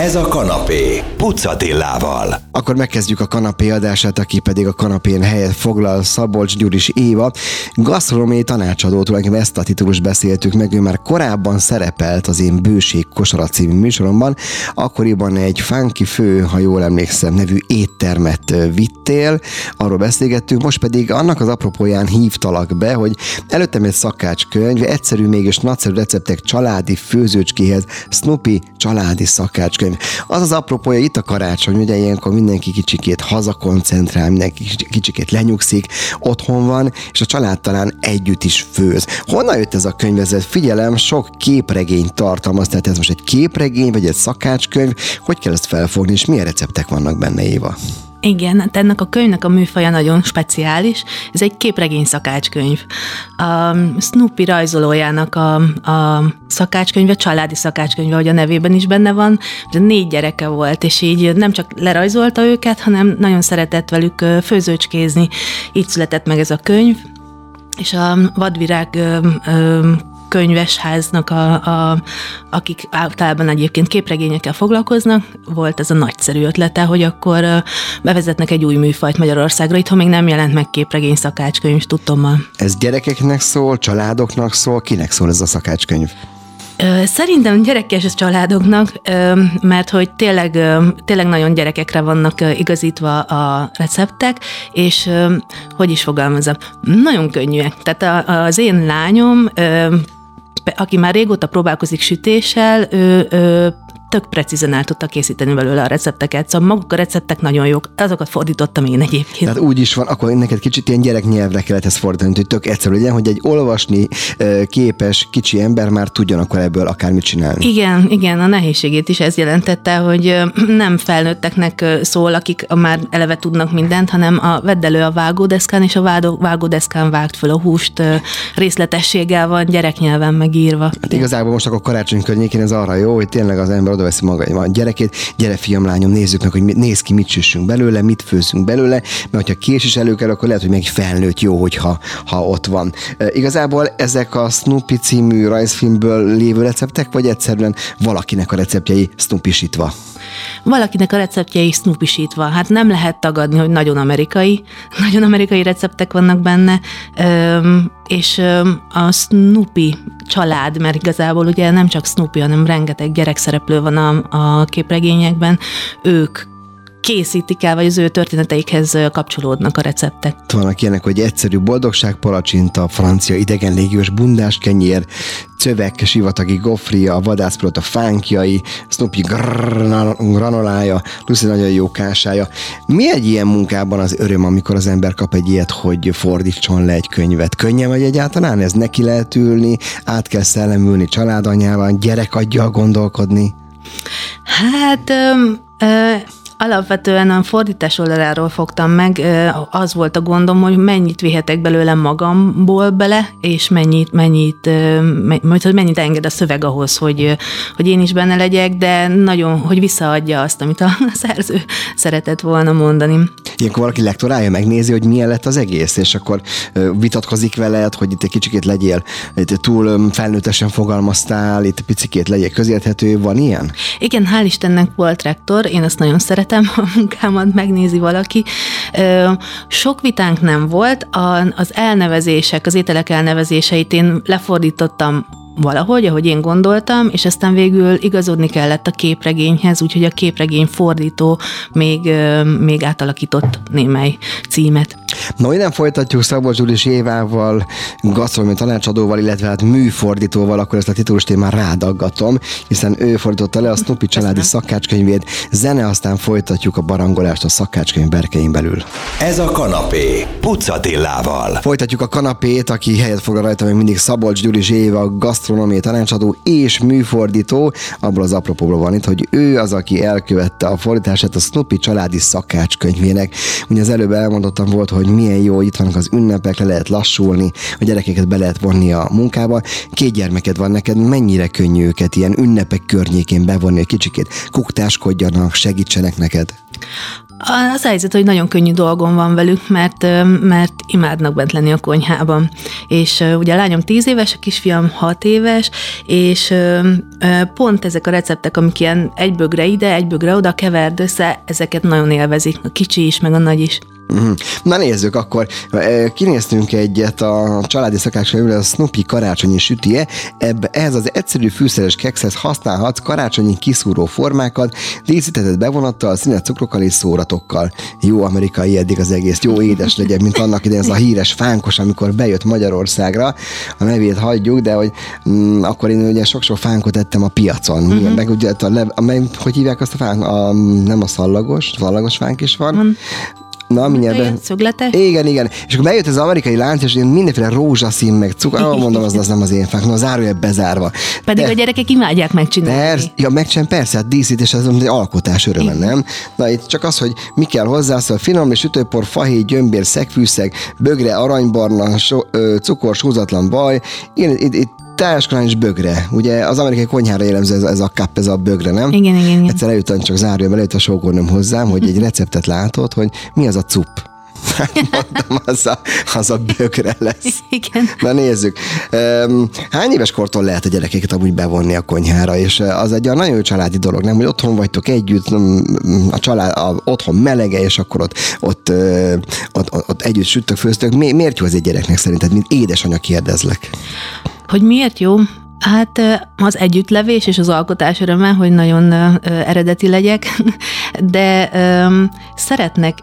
Ez a kanapé, Pucatillával. Akkor megkezdjük a kanapé adását, aki pedig a kanapén helyet foglal Szabolcs Gyuris Éva. Gasztronómiai tanácsadó, tulajdonképpen ezt a titulust beszéltük meg, ő már korábban szerepelt az én Bőség Kosara című műsoromban, akkoriban egy funky fő, ha jól emlékszem, nevű éttermet vittél, arról beszélgettünk, most pedig annak az apropóján hívtalak be, hogy előttem egy szakácskönyv, egyszerű mégis nagyszerű receptek családi főzőcskéhez, Snoopy családi szakácskönyv könyv. Az az apropója itt a karácsony, ugye ilyenkor mindenki kicsikét hazakoncentrál, mindenki kicsikét lenyugszik, otthon van, és a család talán együtt is főz. Honnan jött ez a könyv? Ez figyelem, sok képregényt tartalmaz, tehát ez most egy képregény, vagy egy szakácskönyv, hogy kell ezt felfogni, és milyen receptek vannak benne, Éva? Igen, hát ennek a könyvnek a műfaja nagyon speciális. Ez egy képregény szakácskönyv. A Snoopy rajzolójának a, a szakácskönyve, családi szakácskönyve, hogy a nevében is benne van. De négy gyereke volt, és így nem csak lerajzolta őket, hanem nagyon szeretett velük főzőcskézni. Így született meg ez a könyv és a vadvirág könyvesháznak, a, a, akik általában egyébként képregényekkel foglalkoznak, volt ez a nagyszerű ötlete, hogy akkor bevezetnek egy új műfajt Magyarországra. Itthon még nem jelent meg képregény szakácskönyv, tudtommal. Ez gyerekeknek szól, családoknak szól, kinek szól ez a szakácskönyv? Szerintem gyerekes családoknak, mert hogy tényleg, tényleg nagyon gyerekekre vannak igazítva a receptek, és hogy is fogalmazom, nagyon könnyűek. Tehát az én lányom aki már régóta próbálkozik sütéssel, ő, ő tök precízen el tudta készíteni belőle a recepteket, szóval maguk a receptek nagyon jók, azokat fordítottam én egyébként. Tehát úgy is van, akkor neked kicsit ilyen gyereknyelvre kellett ezt fordítani, hogy tök egyszerű legyen, hogy egy olvasni képes kicsi ember már tudjon akkor ebből akármit csinálni. Igen, igen, a nehézségét is ez jelentette, hogy nem felnőtteknek szól, akik már eleve tudnak mindent, hanem a vedd elő a vágódeszkán, és a vágódeszkán vágt föl a húst részletességgel van gyereknyelven megírva. Hát igazából most akkor karácsony környékén ez arra jó, hogy tényleg az ember oda veszi maga a gyerekét, gyere fiam, lányom, nézzük meg, hogy néz ki, mit süssünk belőle, mit főzünk belőle, mert hogyha kés is elő akkor lehet, hogy meg felnőtt jó, hogyha ha ott van. E, igazából ezek a Snoopy című rajzfilmből lévő receptek, vagy egyszerűen valakinek a receptjei Snoopy-sítva? Valakinek a receptjei Snoopy-sítva. Hát nem lehet tagadni, hogy nagyon amerikai, nagyon amerikai receptek vannak benne, és a Snoopy család, mert igazából ugye nem csak Snoopy, hanem rengeteg gyerekszereplő van a, a képregényekben, ők készítik el, vagy az ő történeteikhez kapcsolódnak a receptek. Vannak ilyenek, hogy egyszerű boldogság palacsinta, francia idegen légiós bundás kenyér, cövek, sivatagi gofria, a vadászpilóta fánkjai, Snoopy granolája, Lucy nagyon jó kásája. Mi egy ilyen munkában az öröm, amikor az ember kap egy ilyet, hogy fordítson le egy könyvet? Könnyen vagy egyáltalán? Ez neki lehet ülni, át kell szellemülni családanyával, gyerek adja gondolkodni? Hát... Öm, ö, Alapvetően a fordítás oldaláról fogtam meg, az volt a gondom, hogy mennyit vihetek belőle magamból bele, és mennyit, mennyit, mennyit enged a szöveg ahhoz, hogy, hogy én is benne legyek, de nagyon, hogy visszaadja azt, amit a szerző szeretett volna mondani. Ilyenkor valaki lektorálja, megnézi, hogy milyen lett az egész, és akkor vitatkozik veled, hogy itt egy kicsikét legyél, itt túl felnőttesen fogalmaztál, itt picikét legyél közérthető, van ilyen? Igen, hál' Istennek volt rektor, én azt nagyon szeretem, szeretem, a munkámat megnézi valaki. Sok vitánk nem volt, az elnevezések, az ételek elnevezéseit én lefordítottam valahogy, ahogy én gondoltam, és aztán végül igazodni kellett a képregényhez, úgyhogy a képregény fordító még, még átalakított némely címet. Na, innen folytatjuk Szabolcs Zsulis Évával, gasztronómiai tanácsadóval, illetve hát műfordítóval, akkor ezt a titulust én már rádaggatom, hiszen ő fordította le a Snoopy családi szakácskönyvét, zene, aztán folytatjuk a barangolást a szakácskönyv berkein belül. Ez a kanapé, Pucatillával. Folytatjuk a kanapét, aki helyet foglal rajta még mindig Szabolcs Gyuris Éva, gasztronómiai tanácsadó és műfordító. Abból az apropóból van itt, hogy ő az, aki elkövette a fordítását a Snoopy családi szakácskönyvének. Ugye az előbb elmondottam volt, hogy milyen jó, hogy itt vannak az ünnepek, le lehet lassulni, a gyerekeket be lehet vonni a munkába. Két gyermeked van neked, mennyire könnyű őket ilyen ünnepek környékén bevonni, egy kicsikét kuktáskodjanak, segítsenek neked? Az helyzet, hogy nagyon könnyű dolgom van velük, mert, mert imádnak bent lenni a konyhában. És ugye a lányom 10 éves, a kisfiam 6 éves, és pont ezek a receptek, amik ilyen egy bögre ide, egy bögre oda keverd össze, ezeket nagyon élvezik, a kicsi is, meg a nagy is. Mhm. Na nézzük, akkor kinéztünk egyet a családi szakácskönyvből, a Snoopy karácsonyi sütie. Ebbe, ehhez az egyszerű fűszeres kekszhez használhatsz karácsonyi kiszúró formákat, díszítetett bevonattal, színes cukrokkal és szóratokkal. Jó amerikai eddig az egész, jó édes legyen, mint annak idején ez a híres fánkos, amikor bejött Magyarországra. A nevét hagyjuk, de hogy mm, akkor én ugye sok-sok fánkot ettem a piacon. Uh-huh. Meg ugye a, a, a, hogy hívják azt a fánk? A, nem a szallagos, szallagos fánk is van. Uh-huh Na, mindjárt be... Szögletes? Igen, igen. És akkor bejött az amerikai lánc, és mindenféle rózsaszín, meg cukor, ah, mondom, az, az nem az én fák, no, zárójel bezárva. Pedig De, a gyerekek imádják megcsinálni. Persze, ja, megcsinálni, persze, hát díszítés az egy alkotás öröme, nem? Na itt csak az, hogy mi kell hozzá, szóval finom és sütőpor, fahéj, gyömbér, szegfűszeg, bögre, aranybarna, so, ö, cukor, sózatlan baj. Én, itt, itt teljes bögre. Ugye az amerikai konyhára jellemző ez, ez a kap, ez a bögre, nem? Igen, igen, igen. Egyszer eljöttem csak zárja, előtt a sógornőm hozzám, hogy egy receptet látott, hogy mi az a cup. Mondtam, az a, az a bögre lesz. Igen. Na nézzük. Hány éves kortól lehet a gyerekeket amúgy bevonni a konyhára, és az egy nagyon jó családi dolog, nem? Hogy otthon vagytok együtt, a család a, otthon melege, és akkor ott, ott, ott, ott, ott együtt sütök, főztök. Mi, miért jó az egy gyereknek szerinted, mint édesanyja kérdezlek? Hogy miért jó? Hát az együttlevés és az alkotás öröme, hogy nagyon eredeti legyek, de szeretnek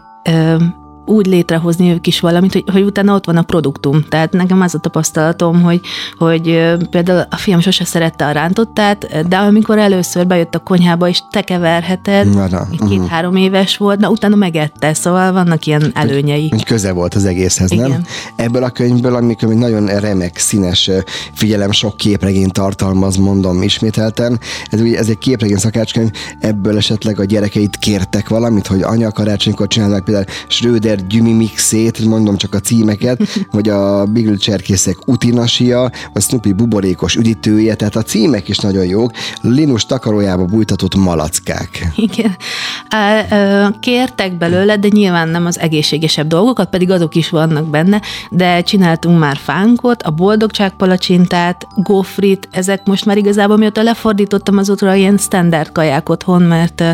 úgy létrehozni ők is valamit, hogy, hogy utána ott van a produktum. Tehát nekem az a tapasztalatom, hogy, hogy például a fiam sose szerette a rántottát, de amikor először bejött a konyhába, és te keverheted, uh-huh. két-három éves volt, na utána megette, szóval vannak ilyen előnyei. Hogy köze volt az egészhez, Igen. nem? Ebből a könyvből, amikor nagyon remek, színes figyelem, sok képregény tartalmaz, mondom ismételten. Ez, ugye, ez egy képregény szakácskönyv, ebből esetleg a gyerekeit kértek valamit, hogy anya karácsonykor csinálnak például Schröder Peter Gyümi mixét, mondom csak a címeket, vagy a Bigl cserkészek utinasia, vagy Snoopy buborékos üdítője, tehát a címek is nagyon jók. Linus takarójába bújtatott malackák. Igen. Kértek belőle, de nyilván nem az egészségesebb dolgokat, pedig azok is vannak benne, de csináltunk már fánkot, a boldogságpalacsintát, gofrit, ezek most már igazából mióta lefordítottam azokra ilyen standard kaják otthon, mert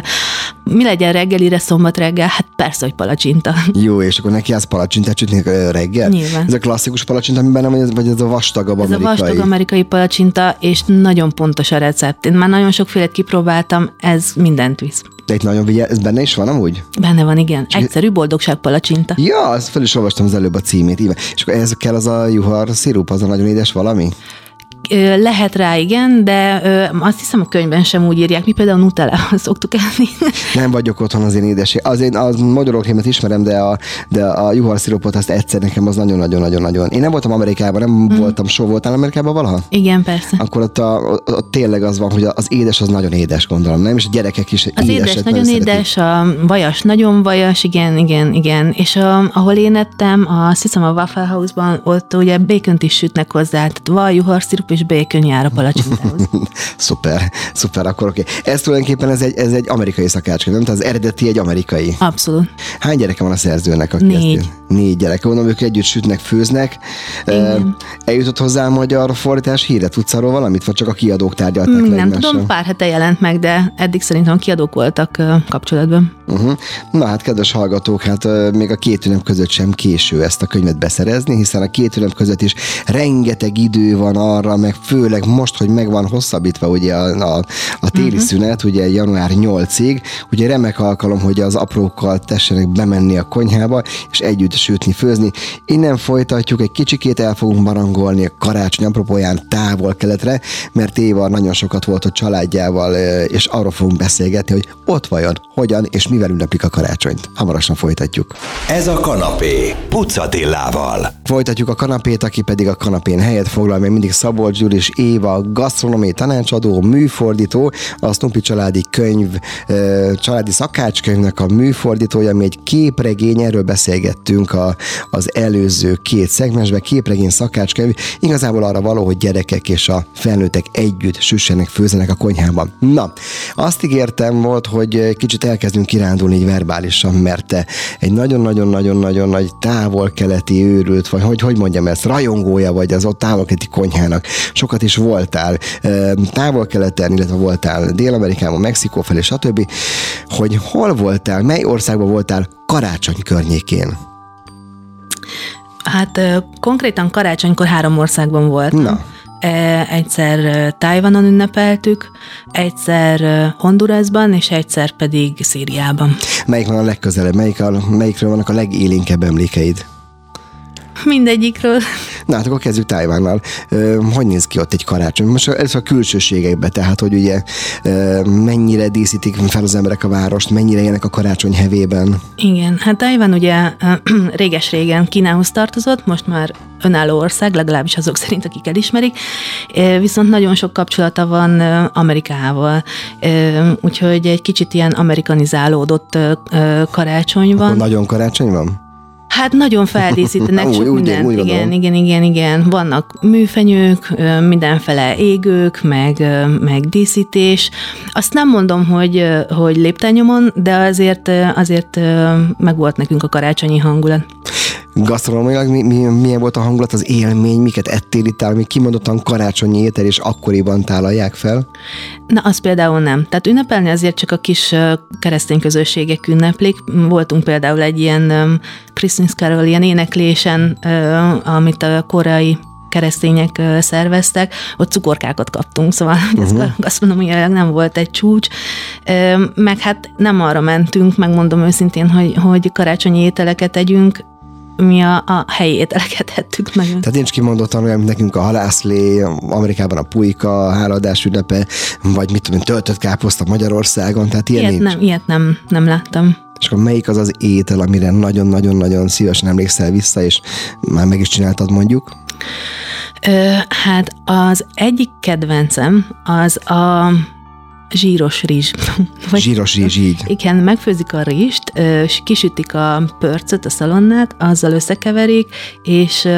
mi legyen reggelire, szombat reggel? Hát persze, hogy palacsinta. Jó, és akkor neki az palacsintát sütni reggel? Nyilván. Ez a klasszikus palacsinta, amiben nem, vagy, vagy ez a vastagabb ez amerikai? Ez a vastag amerikai palacsinta, és nagyon pontos a recept. Én már nagyon sokféle kipróbáltam, ez mindent visz. De itt nagyon vigyel, ez benne is van amúgy? Benne van, igen. Egyszerű boldogság palacsinta. Ja, azt fel is olvastam az előbb a címét. És akkor ez kell az a juhar szirup, az a nagyon édes valami? Lehet rá, igen, de azt hiszem a könyvben sem úgy írják. Mi például nutella szoktuk enni. Nem vagyok otthon az én édesé. Az én az magyarokrémet ismerem, de a, de a juharszirupot azt egyszer nekem az nagyon-nagyon-nagyon-nagyon. Én nem voltam Amerikában, nem mm. voltam, soha voltál Amerikában valaha? Igen, persze. Akkor ott, a, ott, ott tényleg az van, hogy az édes az nagyon édes, gondolom, nem? És a gyerekek is Az édes nagyon, nagyon édes, a vajas nagyon vajas, igen, igen, igen. És a, ahol én ettem, a, azt hiszem a Waffle House-ban, ott ugye bacon is sütnek hozzá, tehát vaj, juharszirup és bacon jár a palacsintához. szuper, szuper, akkor oké. Okay. Ez tulajdonképpen ez egy, ez egy amerikai szakácska, nem? Tehát az eredeti egy amerikai. Abszolút. Hány gyereke van a szerzőnek? Aki Négy. Ezt Négy gyereke. Mondom, ők együtt sütnek, főznek. Igen. Eljutott hozzá a magyar fordítás híre? Tudsz arról valamit? Vagy csak a kiadók tárgyalták Nem tudom, pár hete jelent meg, de eddig szerintem a kiadók voltak kapcsolatban. Uh-huh. Na hát, kedves hallgatók, hát még a két ünnep között sem késő ezt a könyvet beszerezni, hiszen a két ünnep között is rengeteg idő van arra, meg főleg most, hogy meg van hosszabbítva ugye a, a, a téli uh-huh. szünet, ugye január 8-ig, ugye remek alkalom, hogy az aprókkal tessenek bemenni a konyhába, és együtt sütni, főzni. Innen folytatjuk, egy kicsikét el fogunk barangolni a karácsony apropóján távol-keletre, mert Éva nagyon sokat volt a családjával, és arról fogunk beszélgetni, hogy ott vajon, hogyan és mivel ünneplik a karácsonyt. Hamarosan folytatjuk. Ez a kanapé, Pucatillával. Folytatjuk a kanapét, aki pedig a kanapén helyet foglal, még mindig Szabolcs Gyuri és Éva, gasztronómiai tanácsadó, műfordító, a Snoopy családi könyv, családi szakácskönyvnek a műfordítója, ami egy képregény, erről beszélgettünk a, az előző két szegmensben, képregény szakácskönyv, igazából arra való, hogy gyerekek és a felnőttek együtt süssenek, főzenek a konyhában. Na, azt ígértem volt, hogy kicsit elkezdünk kirándulni így verbálisan, mert egy nagyon-nagyon-nagyon-nagyon nagy távol-keleti őrült, vagy. Hogy, hogy mondjam ezt, rajongója vagy az ott távol-keleti konyhának. Sokat is voltál távol-keleten, illetve voltál Dél-Amerikában, Mexikó felé, stb. Hogy hol voltál, mely országban voltál karácsony környékén? Hát konkrétan karácsonykor három országban volt. Na. Egyszer Tajvanon ünnepeltük, egyszer Hondurasban, és egyszer pedig Szíriában. Melyik van a legközelebb? Melyik a, melyikről vannak a legélénkebb emlékeid? Mindegyikről. Na hát akkor kezdjük Tájvánnal. Hogy néz ki ott egy karácsony? Most először a külsőségekbe, tehát hogy ugye mennyire díszítik fel az emberek a várost, mennyire élnek a karácsony hevében? Igen, hát Tájván ugye réges-régen Kínához tartozott, most már önálló ország, legalábbis azok szerint, akik elismerik, viszont nagyon sok kapcsolata van Amerikával, úgyhogy egy kicsit ilyen amerikanizálódott karácsony van. Akkor nagyon karácsony van? Hát nagyon feldíszítenek sok úgy, mindent. Úgy igen, igen, igen, igen. Vannak műfenyők, mindenfele égők, meg, meg díszítés. Azt nem mondom, hogy, hogy léptenyomon, de azért, azért megvolt nekünk a karácsonyi hangulat. Gasztronómiailag mi, mi, milyen volt a hangulat, az élmény, miket ettél itt, ami kimondottan karácsonyi étel, és akkoriban tálalják fel? Na, az például nem. Tehát ünnepelni azért csak a kis keresztény közösségek ünneplik. Voltunk például egy ilyen Christmas Carol, ilyen éneklésen, amit a korai keresztények szerveztek, ott cukorkákat kaptunk, szóval uh-huh. azt mondom, hogy nem volt egy csúcs, meg hát nem arra mentünk, megmondom őszintén, hogy, hogy karácsonyi ételeket tegyünk, mi a, a helyi ételeket ettük nagyon. Tehát nincs kimondottan olyan, mint nekünk a halászlé, Amerikában a pulyka, háladás ünnepe, vagy mit tudom, töltött káposzta Magyarországon, tehát ilyen ilyet nincs. Nem, ilyet nem, nem láttam. És akkor melyik az az étel, amire nagyon-nagyon-nagyon szívesen emlékszel vissza, és már meg is csináltad mondjuk? Ö, hát az egyik kedvencem az a zsíros rizs. Vagy, zsíros rizs, így. Igen, megfőzik a rizst, és kisütik a pörcöt, a szalonnát, azzal összekeverik, és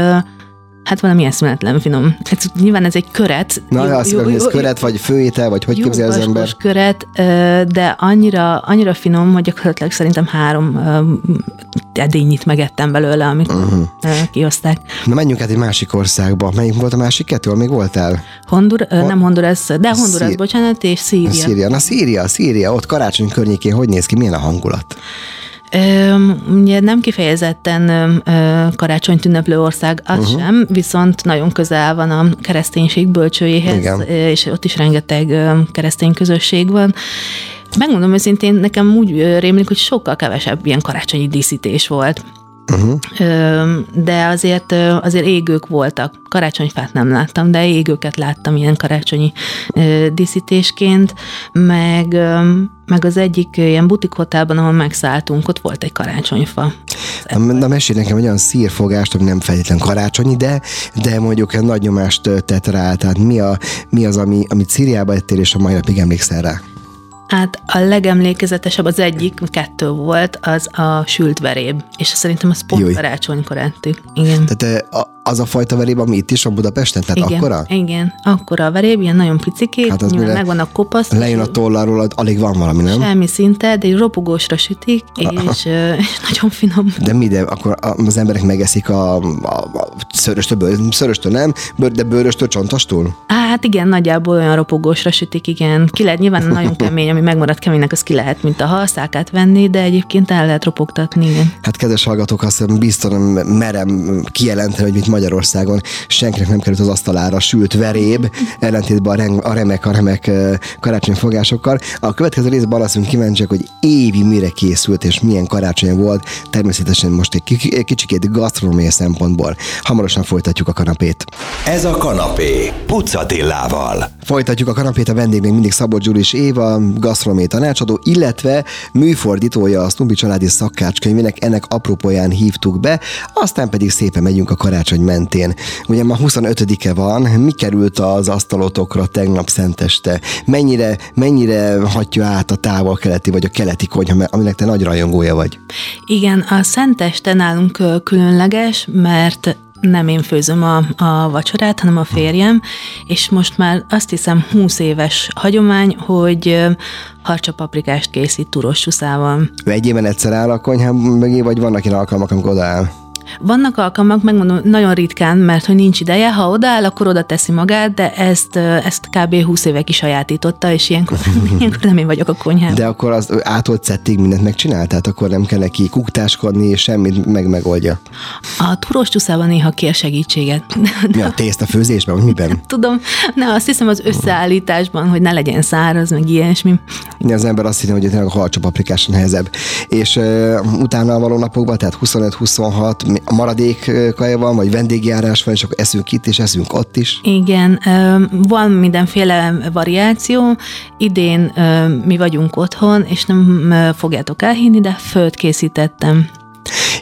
Hát valami eszméletlen finom. Ez, nyilván ez egy köret. Na, jó, azt jó, ez köret, vagy főétel, vagy hogy képzel az ember? köret, de annyira, annyira finom, hogy gyakorlatilag szerintem három edényit megettem belőle, amit uh-huh. kioszták. Na menjünk át egy másik országba. Melyik volt a másik kettő, még voltál? Hondur, Hon- nem Honduras, de Honduras, Szír- bocsánat, és Szíria. Szíria. Na Szíria, Szíria, ott karácsony környékén hogy néz ki, milyen a hangulat? Ugye nem kifejezetten karácsonyt ünneplő ország az uh-huh. sem, viszont nagyon közel van a kereszténység bölcsőjéhez, Igen. és ott is rengeteg keresztény közösség van. Megmondom őszintén, nekem úgy rémlik, hogy sokkal kevesebb ilyen karácsonyi díszítés volt. Uh-huh. De azért, azért égők voltak. Karácsonyfát nem láttam, de égőket láttam ilyen karácsonyi díszítésként, meg, meg az egyik ilyen butik hotelben, ahol megszálltunk, ott volt egy karácsonyfa. Na, na mesélj nekem egy olyan szírfogást, ami nem feltétlenül karácsonyi, de, de mondjuk egy nagy nyomást tett rá. Tehát mi, a, mi az, ami, amit Szíriába ettél, és a mai napig emlékszel rá? Hát a legemlékezetesebb az egyik, kettő volt, az a sült veréb, és szerintem az pont karácsonykor ettük. Igen. Tehát az a fajta veréb, ami itt is van Budapesten? Tehát igen, akkora? Igen, akkora a veréb, ilyen nagyon picikét, hát az mire megvan a kopasz. Lejön a tollarról, alig van valami, nem? Semmi szinte, de egy ropogósra sütik, és, és nagyon finom. De mi, de akkor az emberek megeszik a, a, a szöröstől, szöröstől nem, de bőröstől, csontostól? Hát igen, nagyjából olyan ropogósra sütik, igen. Ki lehet, nyilván nagyon kemény, ami megmaradt keménynek, az ki lehet, mint a halszákát venni, de egyébként el lehet ropogtatni, igen. Hát kedves hallgatók, azt biztosan merem kijelenteni, hogy mit Magyarországon senkinek nem került az asztalára sült veréb, ellentétben a, rem, a remek, a remek karácsonyfogásokkal. A következő részben leszünk kíváncsiak, hogy évi mire készült és milyen karácsony volt. Természetesen most egy kicsikét gasztronómiai szempontból. Hamarosan folytatjuk a kanapét. Ez a kanapé, Pucatillával. Folytatjuk a kanapét, a vendég még mindig Szabolcs Gyuri és Éva, gasztronómiai tanácsadó, illetve műfordítója a Snubi családi szakácskönyvének, ennek apropóján hívtuk be, aztán pedig szépen megyünk a karácsony mentén. Ugye ma 25-e van, mi került az asztalotokra tegnap szenteste? Mennyire, mennyire hatja át a távol-keleti vagy a keleti konyha, aminek te nagy rajongója vagy? Igen, a szenteste nálunk különleges, mert nem én főzöm a, a vacsorát, hanem a férjem, és most már azt hiszem 20 éves hagyomány, hogy harcsapaprikást készít turos csúszával. Ő egy éven egyszer áll a konyhám mögé, vagy vannak ilyen alkalmak, amikor odaáll? Vannak alkalmak, megmondom, nagyon ritkán, mert hogy nincs ideje, ha odaáll, akkor oda teszi magát, de ezt, ezt kb. 20 éve kisajátította, és ilyenkor, ilyenkor nem én vagyok a konyhában. De akkor az átolt szettig mindent megcsinál, tehát akkor nem kell neki kuktáskodni, és semmit meg megoldja. A turós csúszában néha kér segítséget. Mi a tészta főzésben, vagy miben? Tudom, ne, azt hiszem az összeállításban, hogy ne legyen száraz, meg ilyesmi. Az ember azt hinné, hogy tényleg a harcsapaprikáson nehezebb. És uh, utána való napokban, tehát 25-26, a maradék kaja van, vagy vendégjárás van, és akkor eszünk itt, és eszünk ott is. Igen, van mindenféle variáció. Idén mi vagyunk otthon, és nem fogjátok elhinni, de föld készítettem.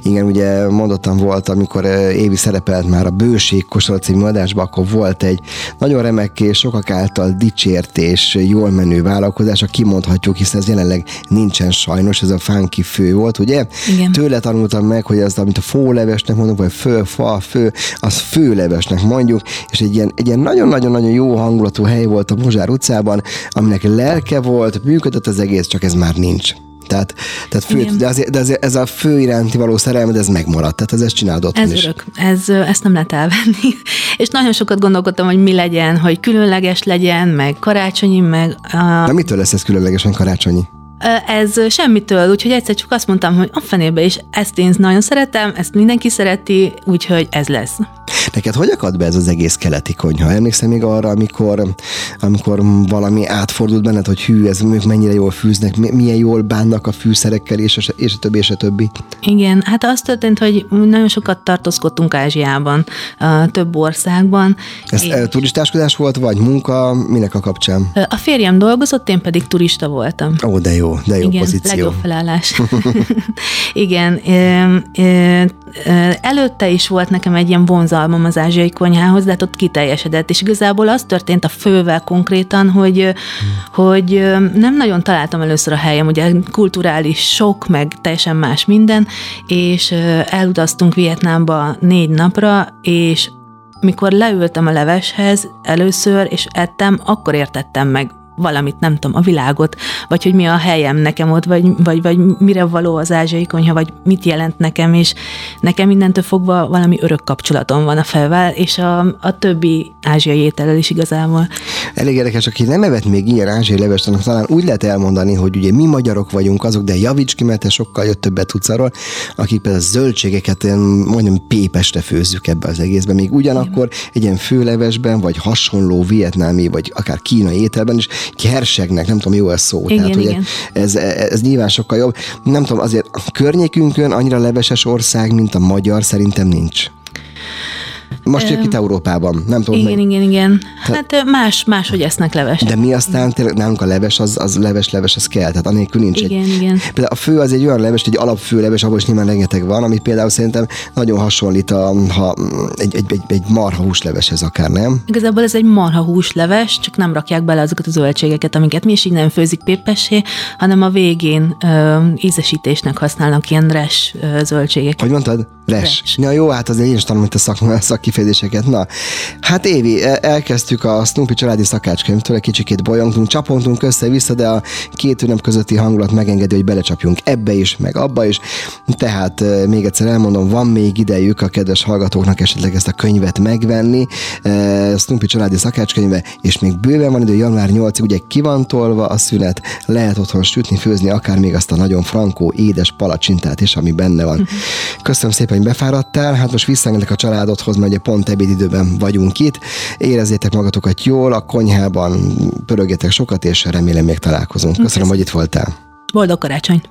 Igen, ugye mondottam volt, amikor eh, Évi szerepelt már a Bőség Kosara című adásban, akkor volt egy nagyon remek és sokak által dicsért és jól menő vállalkozás, a kimondhatjuk, hiszen ez jelenleg nincsen sajnos, ez a funky fő volt, ugye? Igen. Tőle tanultam meg, hogy az, amit a fólevesnek mondunk, vagy fő, fa, fő, az főlevesnek mondjuk, és egy ilyen, egy ilyen nagyon-nagyon-nagyon jó hangulatú hely volt a Mozsár utcában, aminek lelke volt, működött az egész, csak ez már nincs. Tehát, tehát fő, de, azért, de azért ez a fő iránti való szerelmed, ez megmaradt, tehát ez ezt csinálod Ez is. örök, ez, ezt nem lehet elvenni. És nagyon sokat gondolkodtam, hogy mi legyen, hogy különleges legyen, meg karácsonyi, meg... A... De mitől lesz ez különleges, meg karácsonyi? Ez semmitől, úgyhogy egyszer csak azt mondtam, hogy a fenébe is ezt én nagyon szeretem, ezt mindenki szereti, úgyhogy ez lesz. Neked hogy akad be ez az egész keleti konyha? Emlékszem még arra, amikor, amikor valami átfordult benned, hogy hű, ez ők mennyire jól fűznek, milyen jól bánnak a fűszerekkel, és a, és a többi, és a többi. Igen, hát az történt, hogy nagyon sokat tartózkodtunk Ázsiában, több országban. Ez és... turistáskodás volt, vagy munka, minek a kapcsán? A férjem dolgozott, én pedig turista voltam. Ó, de jó, de jó Igen, pozíció. legjobb felállás. Igen, előtte is volt nekem egy ilyen vonzalmam az ázsiai konyhához, de hát ott kiteljesedett, és igazából az történt a fővel konkrétan, hogy, hmm. hogy nem nagyon találtam először a helyem, ugye kulturális sok, meg teljesen más minden, és elutaztunk Vietnámba négy napra, és mikor leültem a leveshez először, és ettem, akkor értettem meg valamit, nem tudom, a világot, vagy hogy mi a helyem nekem ott, vagy, vagy, vagy mire való az ázsiai konyha, vagy mit jelent nekem, és nekem mindentől fogva valami örök kapcsolatom van a felvel, és a, a többi ázsiai étellel is igazából. Elég érdekes, aki nem evett még ilyen ázsiai levest, annak talán úgy lehet elmondani, hogy ugye mi magyarok vagyunk azok, de javíts ki, mert te sokkal jött többet tudsz arról, akik például a zöldségeket majdnem pépeste főzzük ebbe az egészben, még ugyanakkor egy ilyen főlevesben, vagy hasonló vietnámi, vagy akár kínai ételben is kersegnek, nem tudom, jó ez szó. Igen, Tehát, igen. Ez, ez, ez nyilván sokkal jobb. Nem tudom, azért a környékünkön annyira leveses ország, mint a magyar, szerintem nincs. Most jött itt Európában, nem tudom. Igen, meg. igen, igen. Hát más, más, hogy esznek leves. De mi aztán tényleg nálunk a leves, az, az leves, leves, az kell, tehát anélkül nincs igen, egy. Igen, Például a fő az egy olyan leves, egy alapfő leves, abból is nyilván rengeteg van, ami például szerintem nagyon hasonlít a, ha, egy, egy, egy, egy marha húsleveshez akár, nem? Igazából ez egy marha húsleves, csak nem rakják bele azokat a zöldségeket, amiket mi is így nem főzik pépessé, hanem a végén ö, ízesítésnek használnak ilyen res ö, zöldségeket. Hogy mondtad? Res. res. Ja, jó, hát az én is tanulom itt a szak, szakkifejezéseket. Na, hát Évi, e, elkezdtük a Snoopy családi szakácskönyvtől, egy kicsikét bolyongtunk, csapontunk össze-vissza, de a két ünnep közötti hangulat megengedi, hogy belecsapjunk ebbe is, meg abba is. Tehát e, még egyszer elmondom, van még idejük a kedves hallgatóknak esetleg ezt a könyvet megvenni, e, Snoopy családi szakácskönyve, és még bőven van idő, január 8-ig ugye ki van tolva a szünet, lehet otthon sütni, főzni, akár még azt a nagyon frankó, édes palacsintát is, ami benne van. Köszönöm szépen hogy befáradtál, hát most visszaengedek a családodhoz, mert ugye pont ebédidőben vagyunk itt. Érezzétek magatokat jól, a konyhában pörögjetek sokat, és remélem még találkozunk. Köszönöm, Köszönöm. hogy itt voltál. Boldog karácsony!